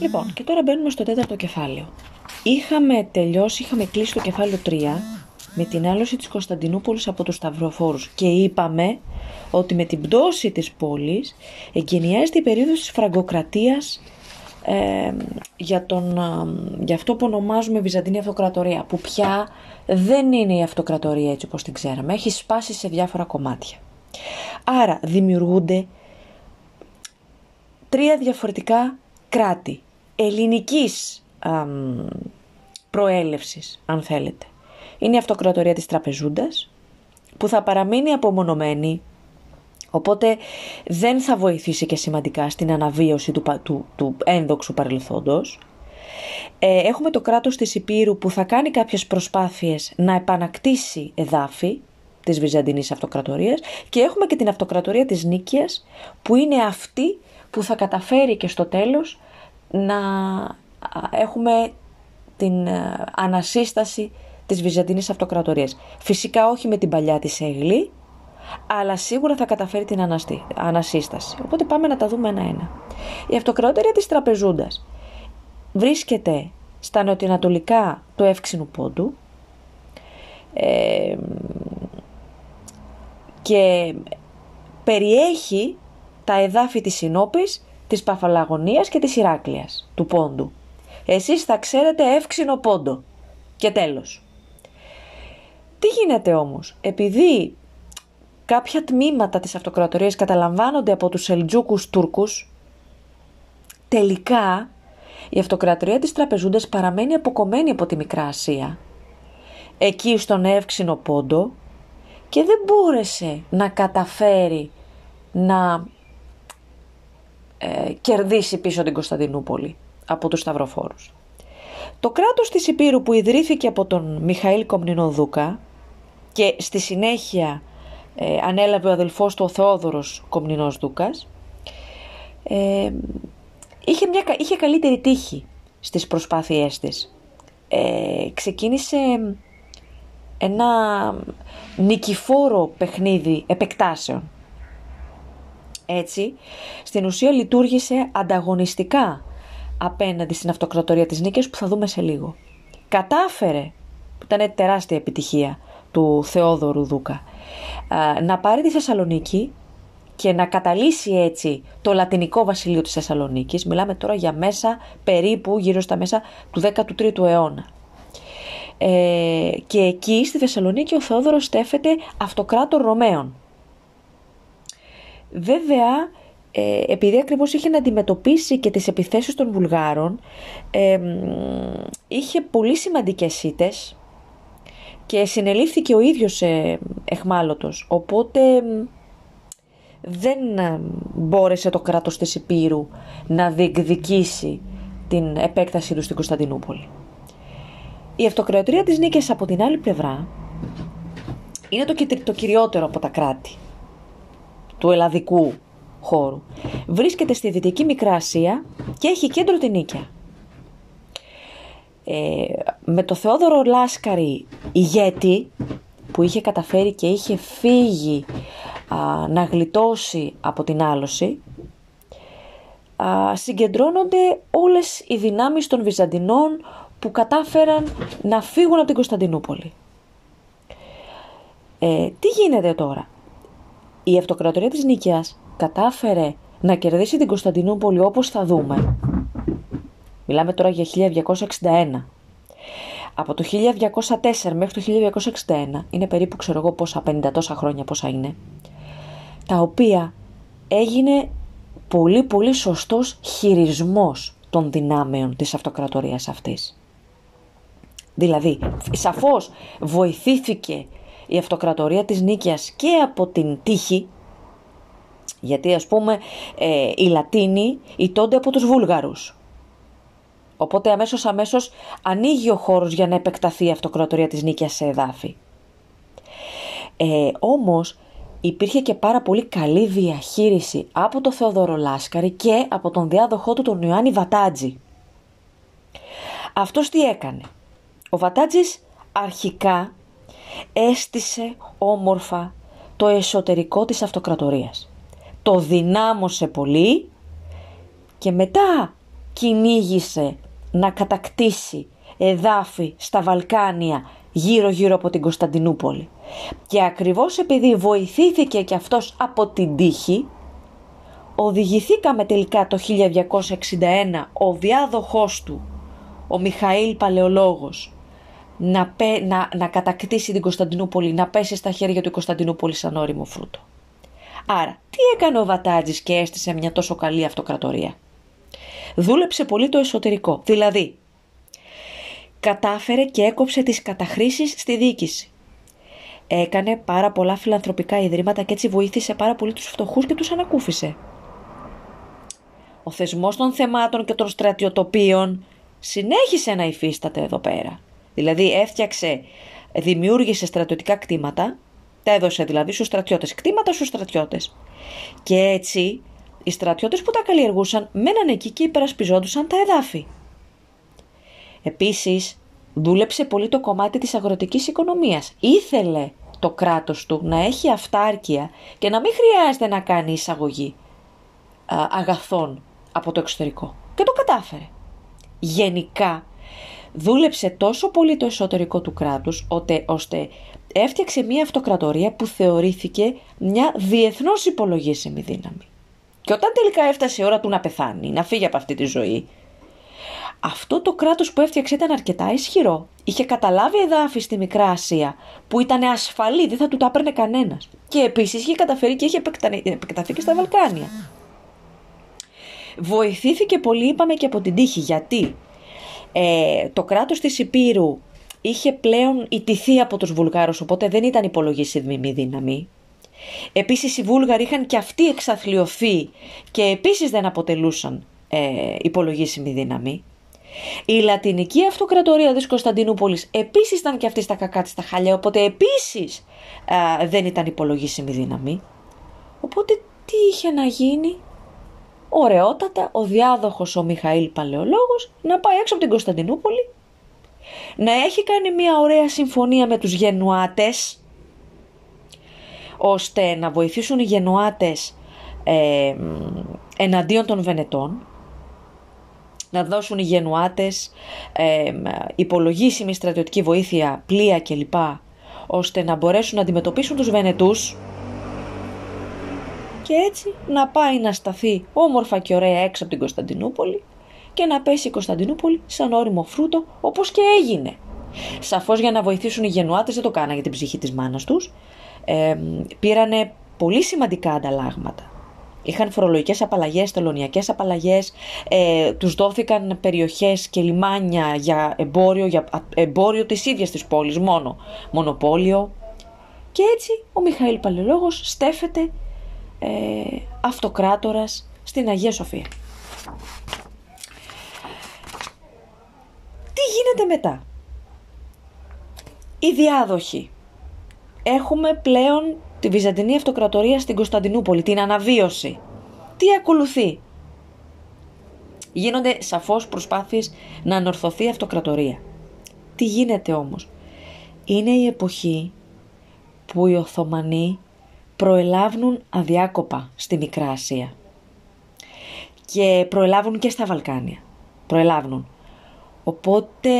Λοιπόν, και τώρα μπαίνουμε στο τέταρτο κεφάλαιο. Είχαμε τελειώσει, είχαμε κλείσει το κεφάλαιο 3 με την άλωση της Κωνσταντινούπολης από τους Σταυροφόρους και είπαμε ότι με την πτώση της πόλης εγκαινιάζεται η περίοδος της φραγκοκρατίας ε, για, τον, για αυτό που ονομάζουμε Βυζαντινή Αυτοκρατορία που πια δεν είναι η αυτοκρατορία έτσι όπως την ξέραμε, έχει σπάσει σε διάφορα κομμάτια. Άρα δημιουργούνται τρία διαφορετικά κράτη ελληνικής α, προέλευσης αν θέλετε. Είναι η αυτοκρατορία της Τραπεζούντας που θα παραμείνει απομονωμένη οπότε δεν θα βοηθήσει και σημαντικά στην αναβίωση του, του, του ένδοξου παρελθόντος. Ε, έχουμε το κράτος της Υπήρου που θα κάνει κάποιες προσπάθειες να επανακτήσει εδάφη της Βυζαντινής Αυτοκρατορίας και έχουμε και την Αυτοκρατορία της Νίκαιας που είναι αυτή που θα καταφέρει και στο τέλος να έχουμε την ε, ανασύσταση της Βυζαντινής Αυτοκρατορίας. Φυσικά όχι με την παλιά της Έγλη, αλλά σίγουρα θα καταφέρει την αναστή, ανασύσταση. Οπότε πάμε να τα δούμε ένα-ένα. Η Αυτοκρατορία της Τραπεζούντας βρίσκεται στα νοτιοανατολικά του Εύξηνου Πόντου ε, και περιέχει τα εδάφη της Συνόπης, της Παφαλαγωνίας και της Ηράκλειας, του Πόντου. Εσείς θα ξέρετε εύξηνο πόντο. Και τέλος. Τι γίνεται όμως, επειδή κάποια τμήματα της αυτοκρατορίας καταλαμβάνονται από τους Σελτζούκους Τούρκους, τελικά η αυτοκρατορία της Τραπεζούντας παραμένει αποκομμένη από τη Μικρά Ασία, εκεί στον εύξηνο πόντο και δεν μπόρεσε να καταφέρει να ε, κερδίσει πίσω την Κωνσταντινούπολη από τους Σταυροφόρους. Το κράτος της Υπήρου που ιδρύθηκε από τον Μιχαήλ Κομνηνοδούκα και στη συνέχεια ε, ανέλαβε ο αδελφός του ο Θεόδωρος Κομνηνός Δούκας ε, είχε, μια, είχε καλύτερη τύχη στις προσπάθειές της. Ε, ξεκίνησε ένα νικηφόρο παιχνίδι επεκτάσεων έτσι, στην ουσία λειτουργήσε ανταγωνιστικά απέναντι στην αυτοκρατορία της Νίκης που θα δούμε σε λίγο. Κατάφερε, που ήταν τεράστια επιτυχία του Θεόδωρου Δούκα, να πάρει τη Θεσσαλονίκη και να καταλύσει έτσι το λατινικό βασιλείο της Θεσσαλονίκης. Μιλάμε τώρα για μέσα περίπου γύρω στα μέσα του 13ου αιώνα. Ε, και εκεί στη Θεσσαλονίκη ο Θεόδωρος στέφεται αυτοκράτορ Ρωμαίων. Βέβαια, ε, επειδή ακριβώς είχε να αντιμετωπίσει και τις επιθέσεις των Βουλγάρων, ε, είχε πολύ σημαντικές σίτες και συνελήφθηκε ο ίδιος ε, εχμάλωτος. Οπότε δεν μπόρεσε το κράτος της Υπήρου να διεκδικήσει την επέκταση του στην Κωνσταντινούπολη. Η αυτοκρατορία της Νίκης από την άλλη πλευρά είναι το, το κυριότερο από τα κράτη του ελλαδικού χώρου. Βρίσκεται στη Δυτική Μικρά Ασία και έχει κέντρο την Νίκαια. Ε, με το Θεόδωρο Λάσκαρη ηγέτη που είχε καταφέρει και είχε φύγει να γλιτώσει από την άλωση α, συγκεντρώνονται όλες οι δυνάμεις των Βυζαντινών που κατάφεραν να φύγουν από την Κωνσταντινούπολη. Ε, τι γίνεται τώρα; Η αυτοκρατορία της Νίκαιας κατάφερε να κερδίσει την Κωνσταντινούπολη όπως θα δούμε. Μιλάμε τώρα για 1261. Από το 1204 μέχρι το 1261 είναι περίπου ξέρω εγώ πόσα 50 τόσα χρόνια πόσα είναι τα οποία έγινε πολύ πολύ σωστός χειρισμός των δυνάμεων της αυτοκρατορίας αυτής. Δηλαδή, σαφώς βοηθήθηκε η αυτοκρατορία της Νίκαιας και από την τύχη, γιατί ας πούμε ε, οι Λατίνοι ιτώνται από τους Βούλγαρους. Οπότε αμέσως αμέσως ανοίγει ο χώρος για να επεκταθεί η αυτοκρατορία της Νίκαιας σε εδάφη. Ε, όμως υπήρχε και πάρα πολύ καλή διαχείριση από το Θεοδόρο Λάσκαρη και από τον διάδοχό του τον Ιωάννη Βατάτζη. Αυτός τι έκανε; Ο Βατάτζης αρχικά έστησε όμορφα το εσωτερικό της αυτοκρατορίας. Το δυνάμωσε πολύ και μετά κυνήγησε να κατακτήσει εδάφη στα Βαλκάνια γύρω γύρω από την Κωνσταντινούπολη. Και ακριβώς επειδή βοηθήθηκε και αυτός από την τύχη, οδηγηθήκαμε τελικά το 1261 ο διάδοχός του, ο Μιχαήλ Παλαιολόγος, να, να, να κατακτήσει την Κωνσταντινούπολη, να πέσει στα χέρια του Κωνσταντινούπολη σαν όριμο φρούτο. Άρα, τι έκανε ο Βατάτζης και έστησε μια τόσο καλή αυτοκρατορία; Δούλεψε πολύ το εσωτερικό, δηλαδή κατάφερε και έκοψε τις καταχρήσεις στη διοίκηση. Έκανε πάρα πολλά φιλανθρωπικά ιδρύματα και έτσι βοήθησε πάρα πολύ τους φτωχούς και τους ανακούφισε. Ο θεσμός των θεμάτων και των στρατιωτοπίων συνέχισε να υφίσταται εδώ πέρα. Δηλαδή έφτιαξε, δημιούργησε στρατιωτικά κτήματα, τα έδωσε δηλαδή στους στρατιώτες, κτήματα στους στρατιώτες. Και έτσι οι στρατιώτες που τα καλλιεργούσαν μέναν εκεί και υπερασπιζόντουσαν τα εδάφη. Επίσης, δούλεψε πολύ το κομμάτι της αγροτικής οικονομίας. Ήθελε το κράτος του να έχει αυτάρκεια και να μην χρειάζεται να κάνει εισαγωγή αγαθών από το εξωτερικό. Και το κατάφερε. Γενικά, δούλεψε τόσο πολύ το εσωτερικό του κράτους, ώστε έφτιαξε μια αυτοκρατορία που θεωρήθηκε μια διεθνώς υπολογίσιμη δύναμη. Και όταν τελικά έφτασε η ώρα του να πεθάνει, να φύγει από αυτή τη ζωή, αυτό το κράτος που έφτιαξε ήταν αρκετά ισχυρό. Είχε καταλάβει εδάφη στη Μικρά Ασία που ήταν ασφαλή, δεν θα του τα έπαιρνε κανένας. Και επίσης είχε καταφέρει και είχε επεκταθεί και στα Βαλκάνια. Βοηθήθηκε πολύ, είπαμε, και από την τύχη. Γιατί; Ε, το κράτος της Υπήρου είχε πλέον ιτηθεί από τους Βουλγάρους, οπότε δεν ήταν υπολογίσιμη δύναμη. Επίσης οι Βούλγαροι είχαν και αυτοί εξαθλειωθεί και επίσης δεν αποτελούσαν ε, υπολογίσιμη δύναμη. Η Λατινική Αυτοκρατορία της Κωνσταντινούπολης επίσης ήταν και αυτή στα κακά της τα χαλιά, οπότε επίσης ε, δεν ήταν υπολογίσιμη δύναμη. Οπότε τι είχε να γίνει, ωραιότατα ο διάδοχος ο Μιχαήλ Παλαιολόγος να πάει έξω από την Κωνσταντινούπολη, να έχει κάνει μια ωραία συμφωνία με τους Γενουάτες, ώστε να βοηθήσουν οι Γενουάτες ε, εναντίον των Βενετών, να δώσουν οι Γενουάτες ε, υπολογίσιμη στρατιωτική βοήθεια, πλοία κλπ, ώστε να μπορέσουν να αντιμετωπίσουν τους Βενετούς και έτσι να πάει να σταθεί όμορφα και ωραία έξω από την Κωνσταντινούπολη και να πέσει η Κωνσταντινούπολη σαν όριμο φρούτο όπως και έγινε. Σαφώς για να βοηθήσουν οι Γενουάτες δεν το κάνανε για την ψυχή της μάνας τους. Ε, πήρανε πολύ σημαντικά ανταλλάγματα. Είχαν φορολογικές απαλλαγές, τελωνιακές απαλλαγές, ε, τους δόθηκαν περιοχές και λιμάνια για εμπόριο, για εμπόριο της ίδιας της πόλης μόνο, μονοπόλιο. Και έτσι ο Μιχαήλ Παλαιολόγος στέφεται ε, αυτοκράτορας στην Αγία Σοφία. Τι γίνεται μετά; Οι διάδοχοι. Έχουμε πλέον τη Βυζαντινή Αυτοκρατορία στην Κωνσταντινούπολη, την αναβίωση. Τι ακολουθεί; Γίνονται σαφώς προσπάθειες να ανορθωθεί η αυτοκρατορία. Τι γίνεται όμως; Είναι η εποχή που οι Οθωμανοί προελάβουν αδιάκοπα στη Μικρά Ασία. Και προελάβουν και στα Βαλκάνια. Προελάβουν. Οπότε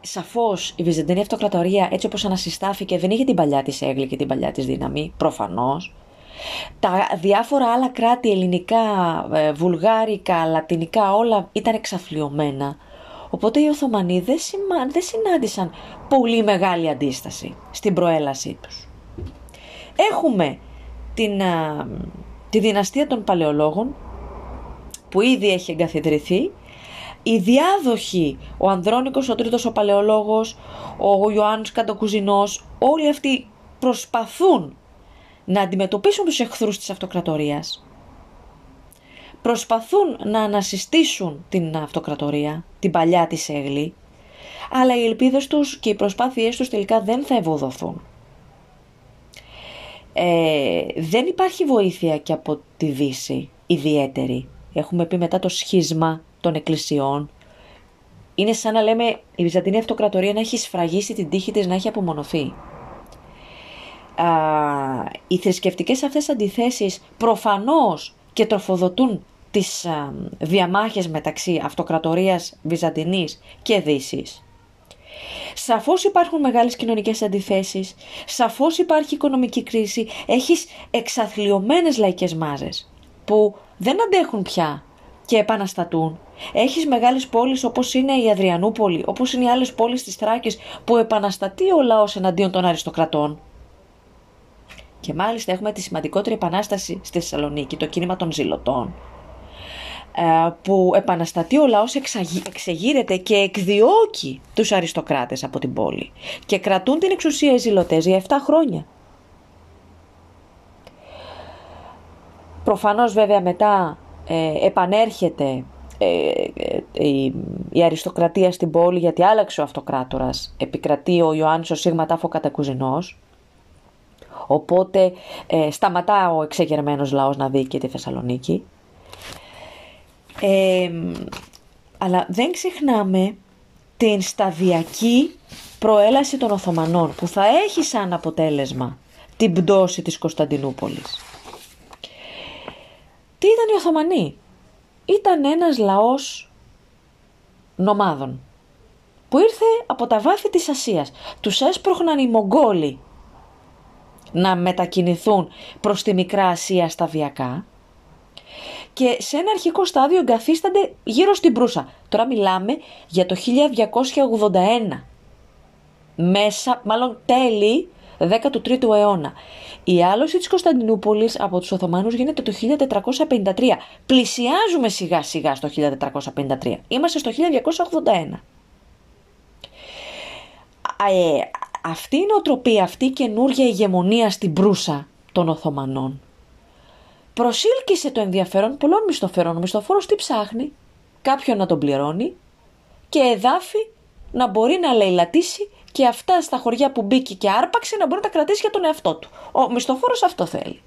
Σαφώς η Βυζαντινή Αυτοκρατορία έτσι όπως ανασυστάθηκε δεν είχε την παλιά της έγκλη και την παλιά της δύναμη, προφανώς. Τα διάφορα άλλα κράτη, ελληνικά, ε, βουλγάρικα, λατινικά, όλα ήταν εξαφλιωμένα. Οπότε οι Οθωμανοί δεν, δεν συνάντησαν πολύ μεγάλη αντίσταση στην προέλασή τους. Έχουμε την, τη δυναστεία των Παλαιολόγων που ήδη έχει εγκαθιδρυθεί οι διάδοχοι, ο Ανδρώνικος, ο Τρίτος ο Παλαιολόγος, ο Ιωάννης Κατοκουζινός, όλοι αυτοί προσπαθούν να αντιμετωπίσουν τους εχθρούς της αυτοκρατορίας. Προσπαθούν να ανασυστήσουν την αυτοκρατορία, την παλιά της έγλη, αλλά οι ελπίδες τους και οι προσπάθειές τους τελικά δεν θα ευοδοθούν. Ε, δεν υπάρχει βοήθεια και από τη Δύση ιδιαίτερη. Έχουμε πει μετά το σχίσμα των εκκλησιών. Είναι σαν να λέμε η Βυζαντινή Αυτοκρατορία να έχει σφραγίσει την τύχη της να έχει απομονωθεί. Α, οι θρησκευτικές αυτές αντιθέσεις προφανώς και τροφοδοτούν τις διαμάχες μεταξύ αυτοκρατορίας Βυζαντινής και Δύσης. Σαφώς υπάρχουν μεγάλες κοινωνικές αντιθέσεις, σαφώς υπάρχει οικονομική κρίση, έχεις εξαθλειωμένες λαϊκές μάζες που δεν αντέχουν πια και επαναστατούν. Έχεις μεγάλες πόλεις όπως είναι η Αδριανούπολη, όπως είναι οι άλλες πόλεις της Θράκης που επαναστατεί ο λαός εναντίον των αριστοκρατών. Και μάλιστα έχουμε τη σημαντικότερη επανάσταση στη Θεσσαλονίκη, το κίνημα των ζηλωτών, ε, που επαναστατεί ο λαός εξεγείρεται και εκδιώκει τους αριστοκράτες από την πόλη και κρατούν την εξουσία οι ζηλωτές για 7 χρόνια. Προφανώς βέβαια μετά ε, επανέρχεται ε, η, η, αριστοκρατία στην πόλη γιατί άλλαξε ο αυτοκράτορας. Επικρατεί ο Ιωάννης ο Σίγμα Τάφο Κατακουζινός Οπότε ε, σταματά ο εξεγερμένος λαός να δει και τη Θεσσαλονίκη. Ε, αλλά δεν ξεχνάμε την σταδιακή προέλαση των Οθωμανών που θα έχει σαν αποτέλεσμα την πτώση της Κωνσταντινούπολης. Τι ήταν οι Οθωμανοί; Ήταν ένας λαός νομάδων που ήρθε από τα βάθη της Ασίας. Τους έσπροχναν οι Μογγόλοι να μετακινηθούν προς τη Μικρά Ασία σταδιακά και σε ένα αρχικό στάδιο εγκαθίστανται γύρω στην Προύσα. Τώρα μιλάμε για το 1281. Μέσα, μάλλον τέλη 13ου αιώνα. Η άλωση της Κωνσταντινούπολης από τους Οθωμανούς γίνεται το 1453. Πλησιάζουμε σιγά σιγά στο 1453. Είμαστε στο 1281. Ε, αυτή η νοοτροπία, αυτή η καινούργια ηγεμονία στην Προύσα των Οθωμανών προσήλκησε το ενδιαφέρον πολλών μισθοφέρων. Ο μισθοφόρος τι ψάχνει, κάποιον να τον πληρώνει και εδάφη να μπορεί να λαιλατήσει και αυτά στα χωριά που μπήκε και άρπαξε να μπορεί να τα κρατήσει για τον εαυτό του. Ο μισθοφόρος αυτό θέλει.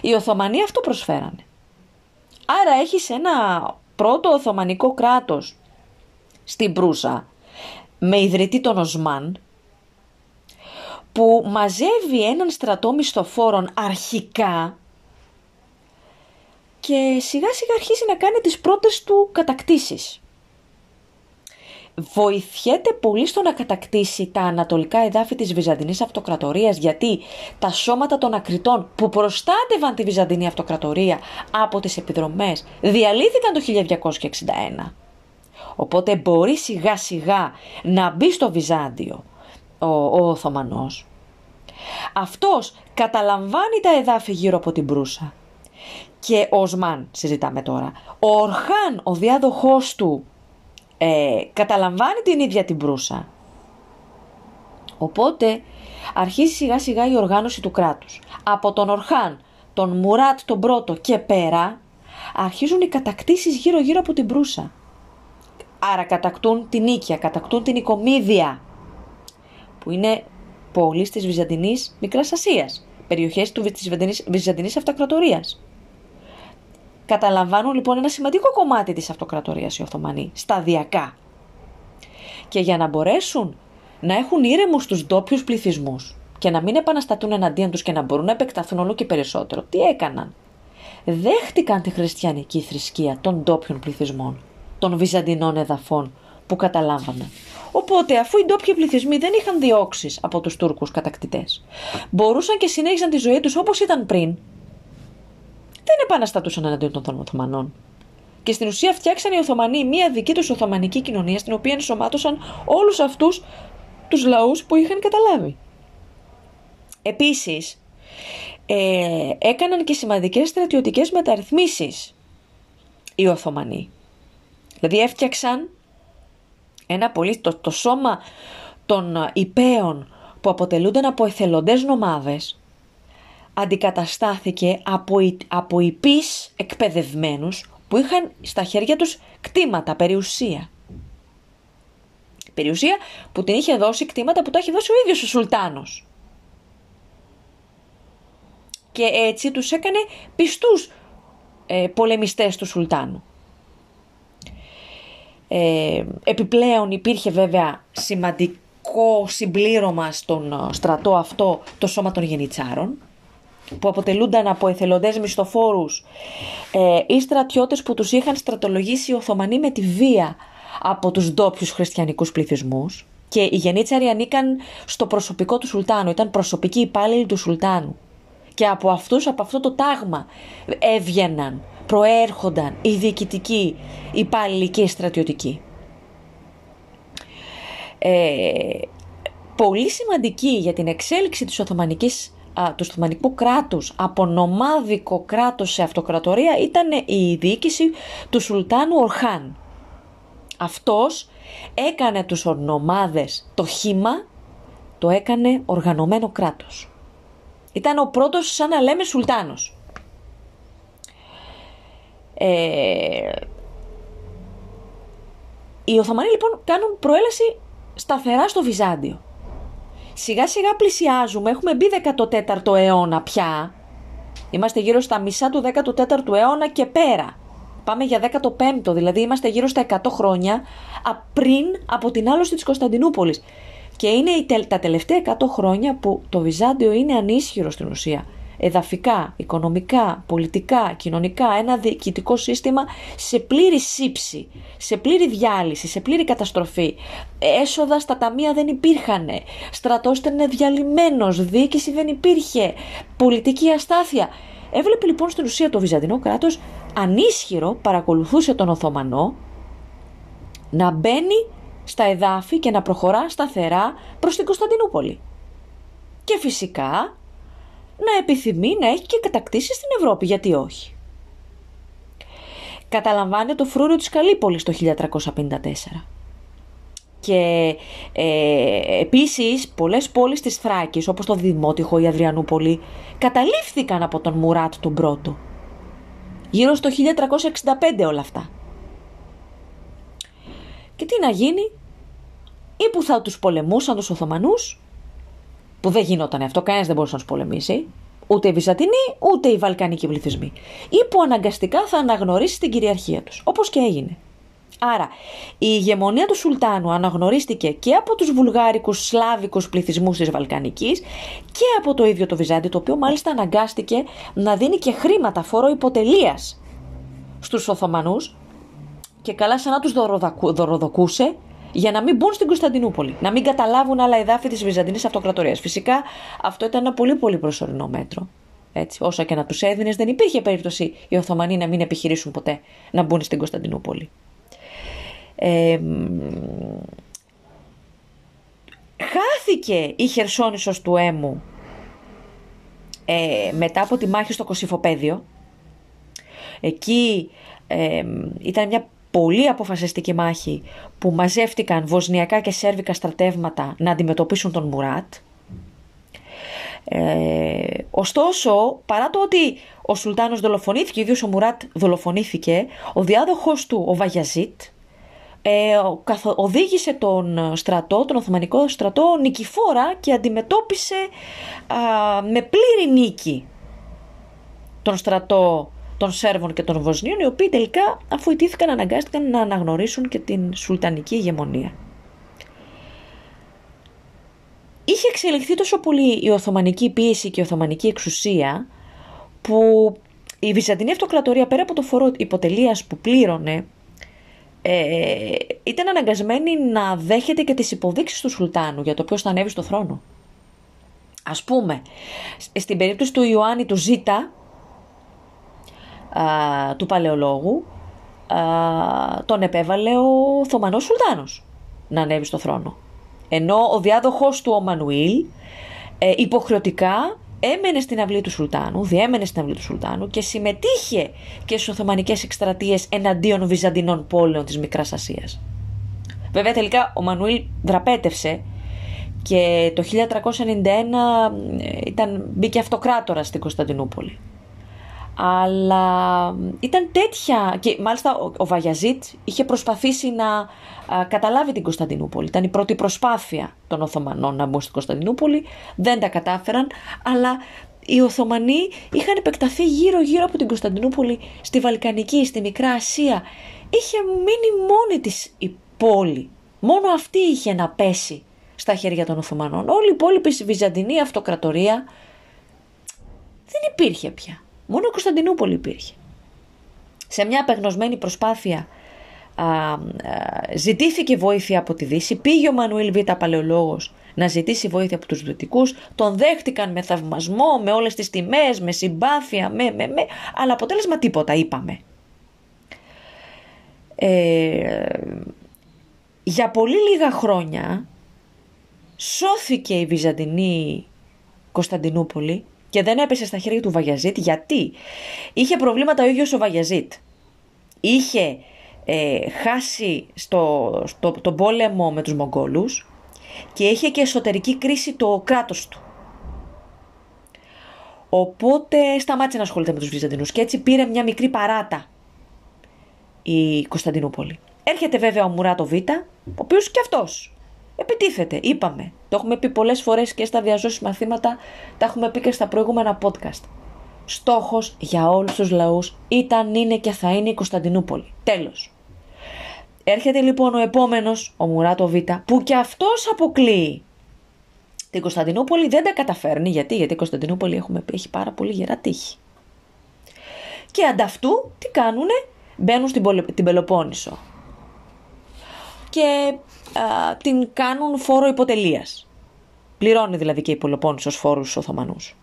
Οι Οθωμανοί αυτό προσφέρανε. Άρα έχεις ένα πρώτο Οθωμανικό κράτος στην Προύσα με ιδρυτή τον Οσμάν που μαζεύει έναν στρατό μισθοφόρων αρχικά και σιγά σιγά αρχίζει να κάνει τις πρώτες του κατακτήσεις. Βοηθιέται πολύ στο να κατακτήσει τα ανατολικά εδάφη της Βυζαντινής Αυτοκρατορίας γιατί τα σώματα των ακριτών που προστάτευαν τη Βυζαντινή Αυτοκρατορία από τις επιδρομές διαλύθηκαν το 1261. Οπότε μπορεί σιγά σιγά να μπει στο Βυζάντιο ο, ο Οθωμανός. Αυτός καταλαμβάνει τα εδάφη γύρω από την Προύσα. Και ο Οσμάν, συζητάμε τώρα, ο Ορχάν, ο διάδοχός του, ε, καταλαμβάνει την ίδια την Προύσα. Οπότε αρχίζει σιγά σιγά η οργάνωση του κράτους. Από τον Ορχάν, τον Μουράτ τον πρώτο και πέρα, αρχίζουν οι κατακτήσεις γύρω γύρω από την Προύσα. Άρα κατακτούν την Νίκια, κατακτούν την Οικομίδια, που είναι πόλεις της Βυζαντινής Μικράς Ασίας, περιοχές του, της Βυζαντινής Αυτοκρατορίας. Καταλαμβάνουν λοιπόν ένα σημαντικό κομμάτι της αυτοκρατορίας οι Οθωμανοί, σταδιακά. Και για να μπορέσουν να έχουν ήρεμους τους ντόπιους πληθυσμούς και να μην επαναστατούν εναντίον τους και να μπορούν να επεκταθούν όλο και περισσότερο, τι έκαναν; Δέχτηκαν τη χριστιανική θρησκεία των ντόπιων πληθυσμών, των βυζαντινών εδαφών που καταλάμβαναν. Οπότε, αφού οι ντόπιοι πληθυσμοί δεν είχαν διώξεις από τους Τούρκους κατακτητές, μπορούσαν και συνέχιζαν τη ζωή τους όπως ήταν πριν, δεν επαναστατούσαν εναντίον των Οθωμανών. Και στην ουσία φτιάξαν οι Οθωμανοί μία δική τους Οθωμανική κοινωνία, στην οποία ενσωμάτωσαν όλους αυτούς τους λαούς που είχαν καταλάβει. Επίσης, ε, έκαναν και σημαντικές στρατιωτικές μεταρρυθμίσεις οι Οθωμανοί. Δηλαδή έφτιαξαν ένα πολύ, το, το σώμα των ε, υπέων που αποτελούνταν από εθελοντές νομάδες αντικαταστάθηκε από, από υπείς εκπαιδευμένους που είχαν στα χέρια τους κτήματα, περιουσία. Περιουσία που την είχε δώσει κτήματα που το είχε δώσει ο ίδιος ο Σουλτάνος. Και έτσι τους έκανε πιστούς ε, πολεμιστές του Σουλτάνου. Ε, επιπλέον υπήρχε βέβαια σημαντικό συμπλήρωμα στον ε, στρατό αυτό το σώμα των γενιτσάρων που αποτελούνταν από εθελοντές μισθοφόρους ε, ή στρατιώτες που τους είχαν στρατολογήσει οι Οθωμανοί με τη βία από τους ντόπιους χριστιανικούς πληθυσμούς και οι γενίτσαροι ανήκαν στο προσωπικό του Σουλτάνου, ήταν προσωπικοί υπάλληλοι του Σουλτάνου. Και από αυτούς, από αυτό το τάγμα έβγαιναν, προέρχονταν οι διοικητικοί υπάλληλοι και οι στρατιωτικοί. Ε, πολύ σημαντική για την εξέλιξη της Οθωμανικής του Οθωμανικού κράτους από νομάδικο κράτος σε αυτοκρατορία ήταν η διοίκηση του Σουλτάνου Ορχάν. Αυτός έκανε τους ορνομάδες το χήμα, το έκανε οργανωμένο κράτος. Ήταν ο πρώτος σαν να λέμε Σουλτάνος. Ε, οι Οθωμανοί λοιπόν κάνουν προέλαση σταθερά στο Βυζάντιο. Σιγά σιγά πλησιάζουμε, έχουμε μπει 14ο αιώνα πια. Είμαστε γύρω στα μισά του 14ου αιώνα και πέρα. Πάμε για 15ο, δηλαδή είμαστε γύρω στα 100 χρόνια πριν από την άλωση της Κωνσταντινούπολης. Και είναι τα τελευταία 100 χρόνια που το Βυζάντιο είναι ανίσχυρο στην ουσία. Εδαφικά, οικονομικά, πολιτικά, κοινωνικά, ένα διοικητικό σύστημα σε πλήρη σύψη, σε πλήρη διάλυση, σε πλήρη καταστροφή. Έσοδα στα ταμεία δεν υπήρχαν, στρατός ήταν διαλυμένος, διοίκηση δεν υπήρχε, πολιτική αστάθεια. Έβλεπε λοιπόν στην ουσία το Βυζαντινό κράτος ανίσχυρο παρακολουθούσε τον Οθωμανό να μπαίνει στα εδάφη και να προχωρά σταθερά προς την Κωνσταντινούπολη. Και φυσικά να επιθυμεί να έχει και κατακτήσει στην Ευρώπη, γιατί όχι. Καταλαμβάνει το φρούριο της Καλύπολης το 1354. Και ε, επίσης πολλές πόλεις της Θράκης όπως το Δημότυχο ή Αδριανούπολη καταλήφθηκαν από τον Μουράτ τον πρώτο. Γύρω στο 1365 όλα αυτά. Και τι να γίνει, ή που θα τους πολεμούσαν τους Οθωμανούς, που δεν γινόταν αυτό, κανένας δεν μπορούσε να τους πολεμήσει, ούτε οι Βυζαντινοί, ούτε οι Βαλκανικοί πληθυσμοί, ή που αναγκαστικά θα αναγνωρίσει την κυριαρχία τους, όπως και έγινε. Άρα, η ηγεμονία του Σουλτάνου αναγνωρίστηκε και από τους βουλγάρικους σλάβικους πληθυσμούς της Βαλκανικής και από το ίδιο το Βυζάντιο, το οποίο μάλιστα αναγκάστηκε να δίνει και χρήματα φόρο υποτελείας στους Οθωμανούς. Και καλά σαν να τους δωροδοκούσε για να μην μπουν στην Κωνσταντινούπολη, να μην καταλάβουν άλλα εδάφη της Βυζαντινής Αυτοκρατορίας. Φυσικά αυτό ήταν ένα πολύ πολύ προσωρινό μέτρο. Έτσι, όσα και να τους έδινες, δεν υπήρχε περίπτωση οι Οθωμανοί να μην επιχειρήσουν ποτέ να μπουν στην Κωνσταντινούπολη χάθηκε η Χερσόνησος του Έμου ε, μετά από τη μάχη στο Κωσυφοπέδιο. Εκεί ήταν μια πολύ αποφασιστική μάχη που μαζεύτηκαν βοσνιακά και σέρβικα στρατεύματα να αντιμετωπίσουν τον Μουράτ. Ε, ωστόσο, παρά το ότι ο Σουλτάνος δολοφονήθηκε, ο ίδιος ο Μουράτ δολοφονήθηκε, ο διάδοχος του, ο Βαγιαζίτ, ε, οδήγησε τον στρατό, τον Οθωμανικό στρατό νικηφόρα και αντιμετώπισε με πλήρη νίκη τον στρατό των Σέρβων και των Βοσνίων οι οποίοι τελικά αφού ιτήθηκαν αναγκάστηκαν να αναγνωρίσουν και την σουλτανική ηγεμονία. Είχε εξελιχθεί τόσο πολύ η Οθωμανική πίεση και η Οθωμανική εξουσία που η Βυζαντινή Αυτοκρατορία πέρα από το φόρο υποτελείας που πλήρωνε ε, ήταν αναγκασμένη να δέχεται και τις υποδείξεις του Σουλτάνου για το ποιος θα ανέβει στο θρόνο. Ας πούμε, στην περίπτωση του Ιωάννη του Ζήτα, του παλαιολόγου, α, τον επέβαλε ο Θωμανός Σουλτάνος να ανέβει στο θρόνο. Ενώ ο διάδοχος του ο Μανουήλ ε, υποχρεωτικά έμενε στην αυλή του Σουλτάνου, διέμενε στην αυλή του Σουλτάνου και συμμετείχε και στις Οθωμανικές εκστρατείες εναντίον Βυζαντινών πόλεων της Μικράς Ασίας. Βέβαια τελικά ο Μανουήλ δραπέτευσε και το 1391 ε, ήταν, μπήκε αυτοκράτορα στην Κωνσταντινούπολη αλλά ήταν τέτοια και μάλιστα ο, ο Βαγιαζίτ είχε προσπαθήσει να καταλάβει την Κωνσταντινούπολη. Ήταν η πρώτη προσπάθεια των Οθωμανών να μπουν στην Κωνσταντινούπολη, δεν τα κατάφεραν, αλλά οι Οθωμανοί είχαν επεκταθεί γύρω γύρω από την Κωνσταντινούπολη στη Βαλκανική, στη Μικρά Ασία. Είχε μείνει μόνη της η πόλη. Μόνο αυτή είχε να πέσει στα χέρια των Οθωμανών. Όλη η υπόλοιπη Βυζαντινή Αυτοκρατορία δεν υπήρχε πια. Μόνο η Κωνσταντινούπολη υπήρχε. Σε μια απεγνωσμένη προσπάθεια α, α, ζητήθηκε βοήθεια από τη Δύση, πήγε ο Μανουήλ Β. Παλαιολόγος να ζητήσει βοήθεια από τους Δυτικούς, τον δέχτηκαν με θαυμασμό, με όλες τις τιμές, με συμπάθεια, με, με, με, αλλά αποτέλεσμα τίποτα είπαμε. Ε, για πολύ λίγα χρόνια σώθηκε η Βυζαντινή Κωνσταντινούπολη και δεν έπεσε στα χέρια του Βαγιαζίτ γιατί; Είχε προβλήματα ο ίδιος ο Βαγιαζίτ. Είχε ε, χάσει στο, στο, τον πόλεμο με τους Μογγόλους και είχε και εσωτερική κρίση το κράτος του. Οπότε σταμάτησε να ασχολείται με τους Βυζαντινούς και έτσι πήρε μια μικρή παράτα η Κωνσταντινούπολη. Έρχεται βέβαια ο Μουράτο Β, ο οποίος και αυτός επιτίθεται. Είπαμε. Το έχουμε πει πολλές φορές και στα διαζώσει μαθήματα, τα έχουμε πει και στα προηγούμενα podcast. Στόχος για όλους τους λαούς ήταν, είναι και θα είναι η Κωνσταντινούπολη. Τέλος. Έρχεται λοιπόν ο επόμενος, ο Μουράτο Β, που και αυτός αποκλείει. Την Κωνσταντινούπολη δεν τα καταφέρνει. Γιατί, Γιατί η Κωνσταντινούπολη έχουμε πει έχει πάρα πολύ γερά τύχη. Και ανταυτού τι κάνουνε, μπαίνουν στην, την Πελοπόννησο και α, την κάνουν φόρο υποτελείας. Πληρώνει δηλαδή και η Πελοπόννησος φόρους στους Οθωμανούς.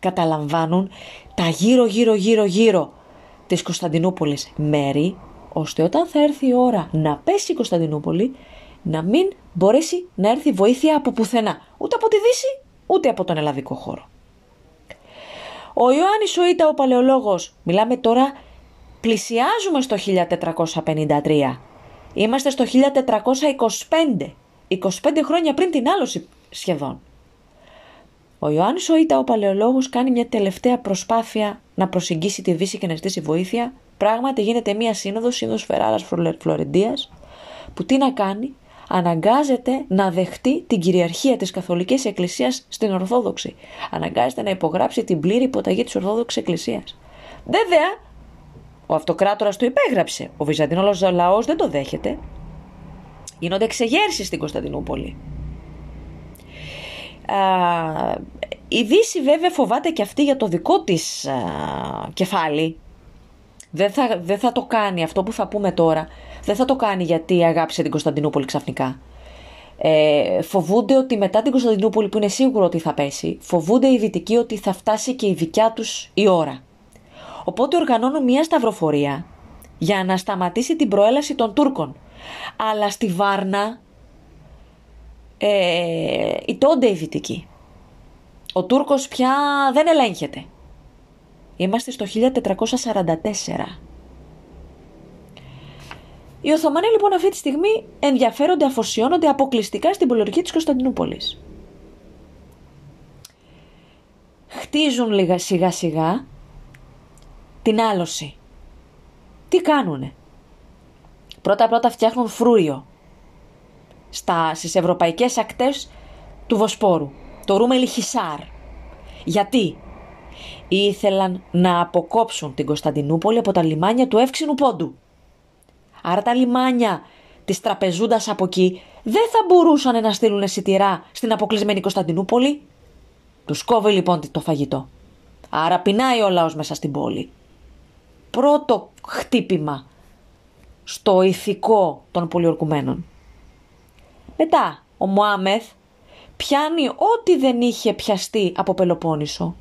Καταλαμβάνουν τα γύρω γύρω γύρω γύρω της Κωνσταντινούπολης μέρη, ώστε όταν θα έρθει η ώρα να πέσει η Κωνσταντινούπολη, να μην μπορέσει να έρθει βοήθεια από πουθενά. Ούτε από τη Δύση, ούτε από τον ελλαδικό χώρο. Ο Ιωάννης ο Ήτα ο Παλαιολόγος, μιλάμε τώρα Πλησιάζουμε στο 1453. Είμαστε στο 1425. 25 χρόνια πριν την άλωση σχεδόν. Ο Ιωάννης ο Ήτα, ο παλαιολόγος, κάνει μια τελευταία προσπάθεια να προσεγγίσει τη Δύση και να ζητήσει βοήθεια. Πράγματι γίνεται μια σύνοδος, σύνοδος Φεράρας Φλωρεντίας, που τι να κάνει, αναγκάζεται να δεχτεί την κυριαρχία της Καθολικής Εκκλησίας στην Ορθόδοξη. Αναγκάζεται να υπογράψει την πλήρη υποταγή της Ορθόδοξης Εκκλησίας. Βέβαια, ο αυτοκράτορας του υπέγραψε. Ο Βυζαντινός λαός δεν το δέχεται. Γίνονται εξεγέρσεις στην Κωνσταντινούπολη. Α, η Δύση βέβαια φοβάται και αυτή για το δικό της α, κεφάλι. Δεν θα, δεν θα το κάνει αυτό που θα πούμε τώρα. Δεν θα το κάνει γιατί αγάπησε την Κωνσταντινούπολη ξαφνικά. Ε, φοβούνται ότι μετά την Κωνσταντινούπολη που είναι σίγουρο ότι θα πέσει, φοβούνται οι Δυτικοί ότι θα φτάσει και η δικιά τους η ώρα. Οπότε οργανώνουν μια σταυροφορία για να σταματήσει την προέλαση των Τούρκων. Αλλά στη Βάρνα ε, η τόντε η Δυτική. Ο Τούρκος πια δεν ελέγχεται. Είμαστε στο 1444. Οι Οθωμανοί λοιπόν αυτή τη στιγμή ενδιαφέρονται, αφοσιώνονται αποκλειστικά στην πολιορκία της Κωνσταντινούπολης. Χτίζουν λίγα σιγά σιγά την άλωση. Τι κάνουνε; Πρώτα πρώτα φτιάχνουν φρούριο στα, στις ευρωπαϊκές ακτές του Βοσπόρου. Το Ρούμελι Χισάρ. Γιατί; Ήθελαν να αποκόψουν την Κωνσταντινούπολη από τα λιμάνια του Εύξηνου Πόντου. Άρα τα λιμάνια της τραπεζούντας από εκεί δεν θα μπορούσαν να στείλουν εσιτηρά στην αποκλεισμένη Κωνσταντινούπολη. Τους κόβει λοιπόν το φαγητό. Άρα πεινάει ο λαός μέσα στην πόλη πρώτο χτύπημα στο ηθικό των πολιορκουμένων. Μετά, ο Μωάμεθ πιάνει ό,τι δεν είχε πιαστεί από Πελοπόννησο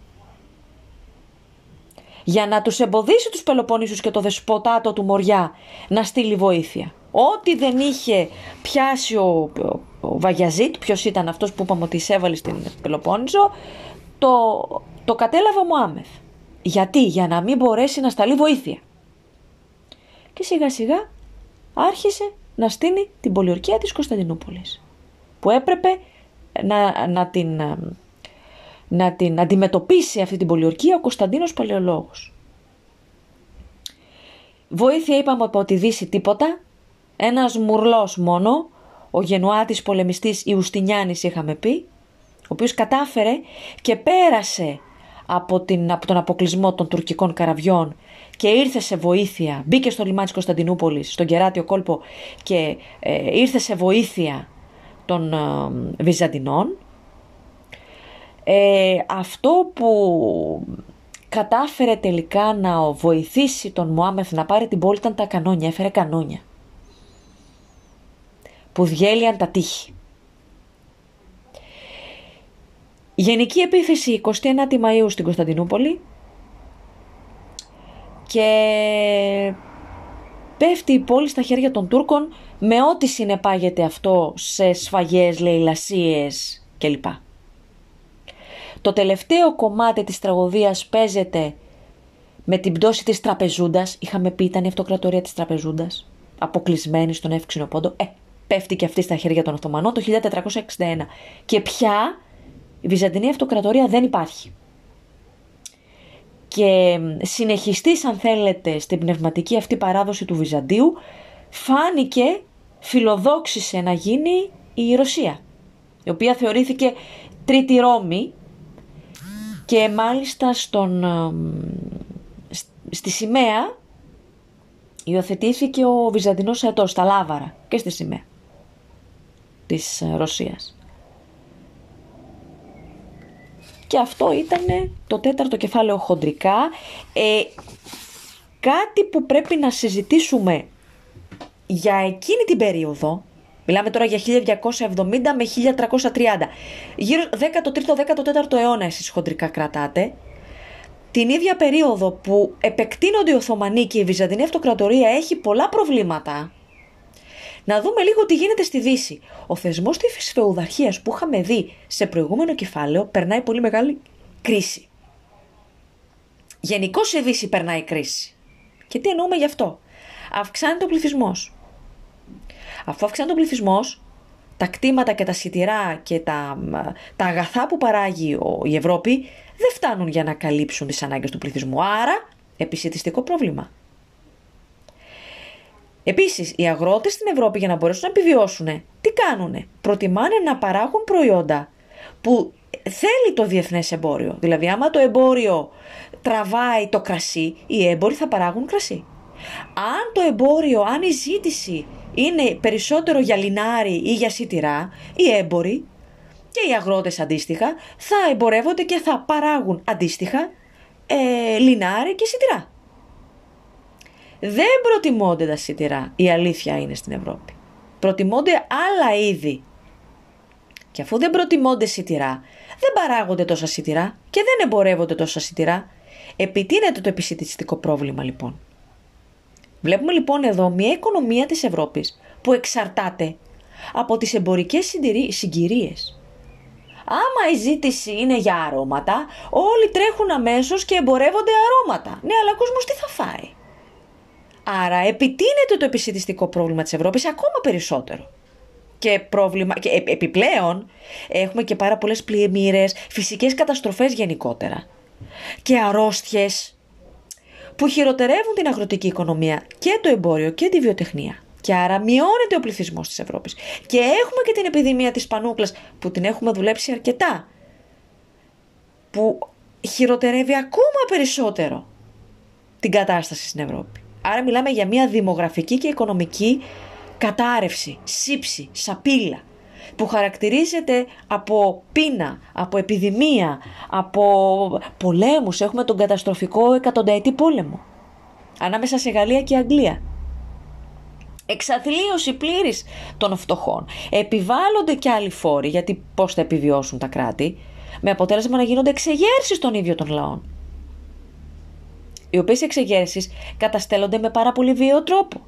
για να τους εμποδίσει τους Πελοπόννησους και το δεσποτάτο του Μοριά να στείλει βοήθεια. Ό,τι δεν είχε πιάσει ο, ο, ο Βαγιαζίτ, ποιος ήταν αυτός που είπαμε ότι εισέβαλε στην Πελοπόννησο, το, το κατέλαβε ο Μωάμεθ. Γιατί, για να μην μπορέσει να σταλεί βοήθεια. Και σιγά σιγά άρχισε να στείνει την πολιορκία της Κωνσταντινούπολης. Που έπρεπε να, να, την, να την αντιμετωπίσει αυτή την πολιορκία ο Κωνσταντίνος Παλαιολόγος. Βοήθεια είπαμε από τη Δύση τίποτα, ένας μουρλός μόνο, ο γενουάτης πολεμιστής Ιουστινιάνης είχαμε πει, ο οποίος κατάφερε και πέρασε από, την, από τον αποκλεισμό των τουρκικών καραβιών και ήρθε σε βοήθεια, μπήκε στο λιμάνι της Κωνσταντινούπολης, στον κεράτιο κόλπο και ε, ήρθε σε βοήθεια των ε, Βυζαντινών. Ε, αυτό που κατάφερε τελικά να βοηθήσει τον Μωάμεθ να πάρει την πόλη ήταν τα κανόνια, έφερε κανόνια που διέλυαν τα τείχη. Γενική επίθεση 29 Μαΐου στην Κωνσταντινούπολη και πέφτει η πόλη στα χέρια των Τούρκων με ό,τι συνεπάγεται αυτό σε σφαγές, λαιλασίες κλπ. Το τελευταίο κομμάτι της τραγωδίας παίζεται με την πτώση της Τραπεζούντας. Είχαμε πει ήταν η αυτοκρατορία της Τραπεζούντας, αποκλεισμένη στον Εύξηνο Πόντο. Ε, πέφτει και αυτή στα χέρια των Οθωμανών το 1461. Και πια η Βυζαντινή Αυτοκρατορία δεν υπάρχει. Και συνεχιστής αν θέλετε στην πνευματική αυτή παράδοση του Βυζαντίου φάνηκε, φιλοδόξησε να γίνει η Ρωσία η οποία θεωρήθηκε τρίτη Ρώμη και μάλιστα στον, στη σημαία υιοθετήθηκε ο Βυζαντινός Αετός στα Λάβαρα και στη σημαία της Ρωσίας. Και αυτό ήταν το τέταρτο κεφάλαιο χοντρικά. Ε, κάτι που πρέπει να συζητήσουμε για εκείνη την περίοδο, μιλάμε τώρα για 1270 με 1330, γύρω 13ο-14ο αιώνα εσείς χοντρικά κρατάτε, την ίδια περίοδο που επεκτείνονται οι Οθωμανοί και η Βυζαντινή Αυτοκρατορία έχει πολλά προβλήματα, να δούμε λίγο τι γίνεται στη Δύση. Ο θεσμός της φεουδαρχία που είχαμε δει σε προηγούμενο κεφάλαιο περνάει πολύ μεγάλη κρίση. Γενικώς σε Δύση περνάει κρίση. Και τι εννοούμε γι' αυτό. Αυξάνεται ο πληθυσμός. Αφού αυξάνεται ο πληθυσμός, τα κτήματα και τα σιτηρά και τα, τα αγαθά που παράγει η Ευρώπη δεν φτάνουν για να καλύψουν τις ανάγκες του πληθυσμού. Άρα, επισητιστικό πρόβλημα. Επίσης, οι αγρότες στην Ευρώπη για να μπορέσουν να επιβιώσουν, τι κάνουνε; Προτιμάνε να παράγουν προϊόντα που θέλει το διεθνές εμπόριο. Δηλαδή, άμα το εμπόριο τραβάει το κρασί, οι έμποροι θα παράγουν κρασί. Αν το εμπόριο, αν η ζήτηση είναι περισσότερο για λινάρι ή για σιτηρά, οι έμποροι και οι αγρότες αντίστοιχα θα εμπορεύονται και θα παράγουν αντίστοιχα ε, λινάρι και σιτηρά. Δεν προτιμώνται τα σιτηρά. Η αλήθεια είναι στην Ευρώπη. Προτιμώνται άλλα είδη. Και αφού δεν προτιμώνται σιτηρά, δεν παράγονται τόσα σιτηρά και δεν εμπορεύονται τόσα σιτηρά. Επιτείνεται το επισητιστικό πρόβλημα λοιπόν. Βλέπουμε λοιπόν εδώ μια οικονομία της Ευρώπης που εξαρτάται από τις εμπορικές συγκυρίες. Άμα η ζήτηση είναι για αρώματα, όλοι τρέχουν αμέσως και εμπορεύονται αρώματα. Ναι, αλλά ο κόσμος τι θα φάει; Άρα επιτείνεται το επισητιστικό πρόβλημα της Ευρώπης ακόμα περισσότερο. Και, πρόβλημα, και επιπλέον έχουμε και πάρα πολλές πλημμύρες, φυσικές καταστροφές γενικότερα και αρρώστιες που χειροτερεύουν την αγροτική οικονομία και το εμπόριο και τη βιοτεχνία. Και άρα μειώνεται ο πληθυσμός της Ευρώπης. Και έχουμε και την επιδημία της πανούκλας που την έχουμε δουλέψει αρκετά. Που χειροτερεύει ακόμα περισσότερο την κατάσταση στην Ευρώπη. Άρα μιλάμε για μια δημογραφική και οικονομική κατάρρευση, σύψη, σαπίλα που χαρακτηρίζεται από πείνα, από επιδημία, από πολέμους. Έχουμε τον καταστροφικό εκατονταετή πόλεμο ανάμεσα σε Γαλλία και Αγγλία. Εξαθλίωση πλήρης των φτωχών. Επιβάλλονται και άλλοι φόροι, γιατί πώς θα επιβιώσουν τα κράτη, με αποτέλεσμα να γίνονται εξεγέρσεις των ίδιων των λαών οι οποίες εξεγέρσεις καταστέλλονται με πάρα πολύ βίαιο τρόπο.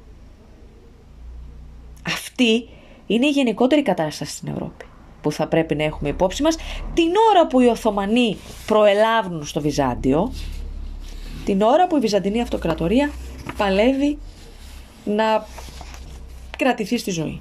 Αυτή είναι η γενικότερη κατάσταση στην Ευρώπη που θα πρέπει να έχουμε υπόψη μας την ώρα που οι Οθωμανοί προελάβουν στο Βυζάντιο, την ώρα που η Βυζαντινή Αυτοκρατορία παλεύει να κρατηθεί στη ζωή.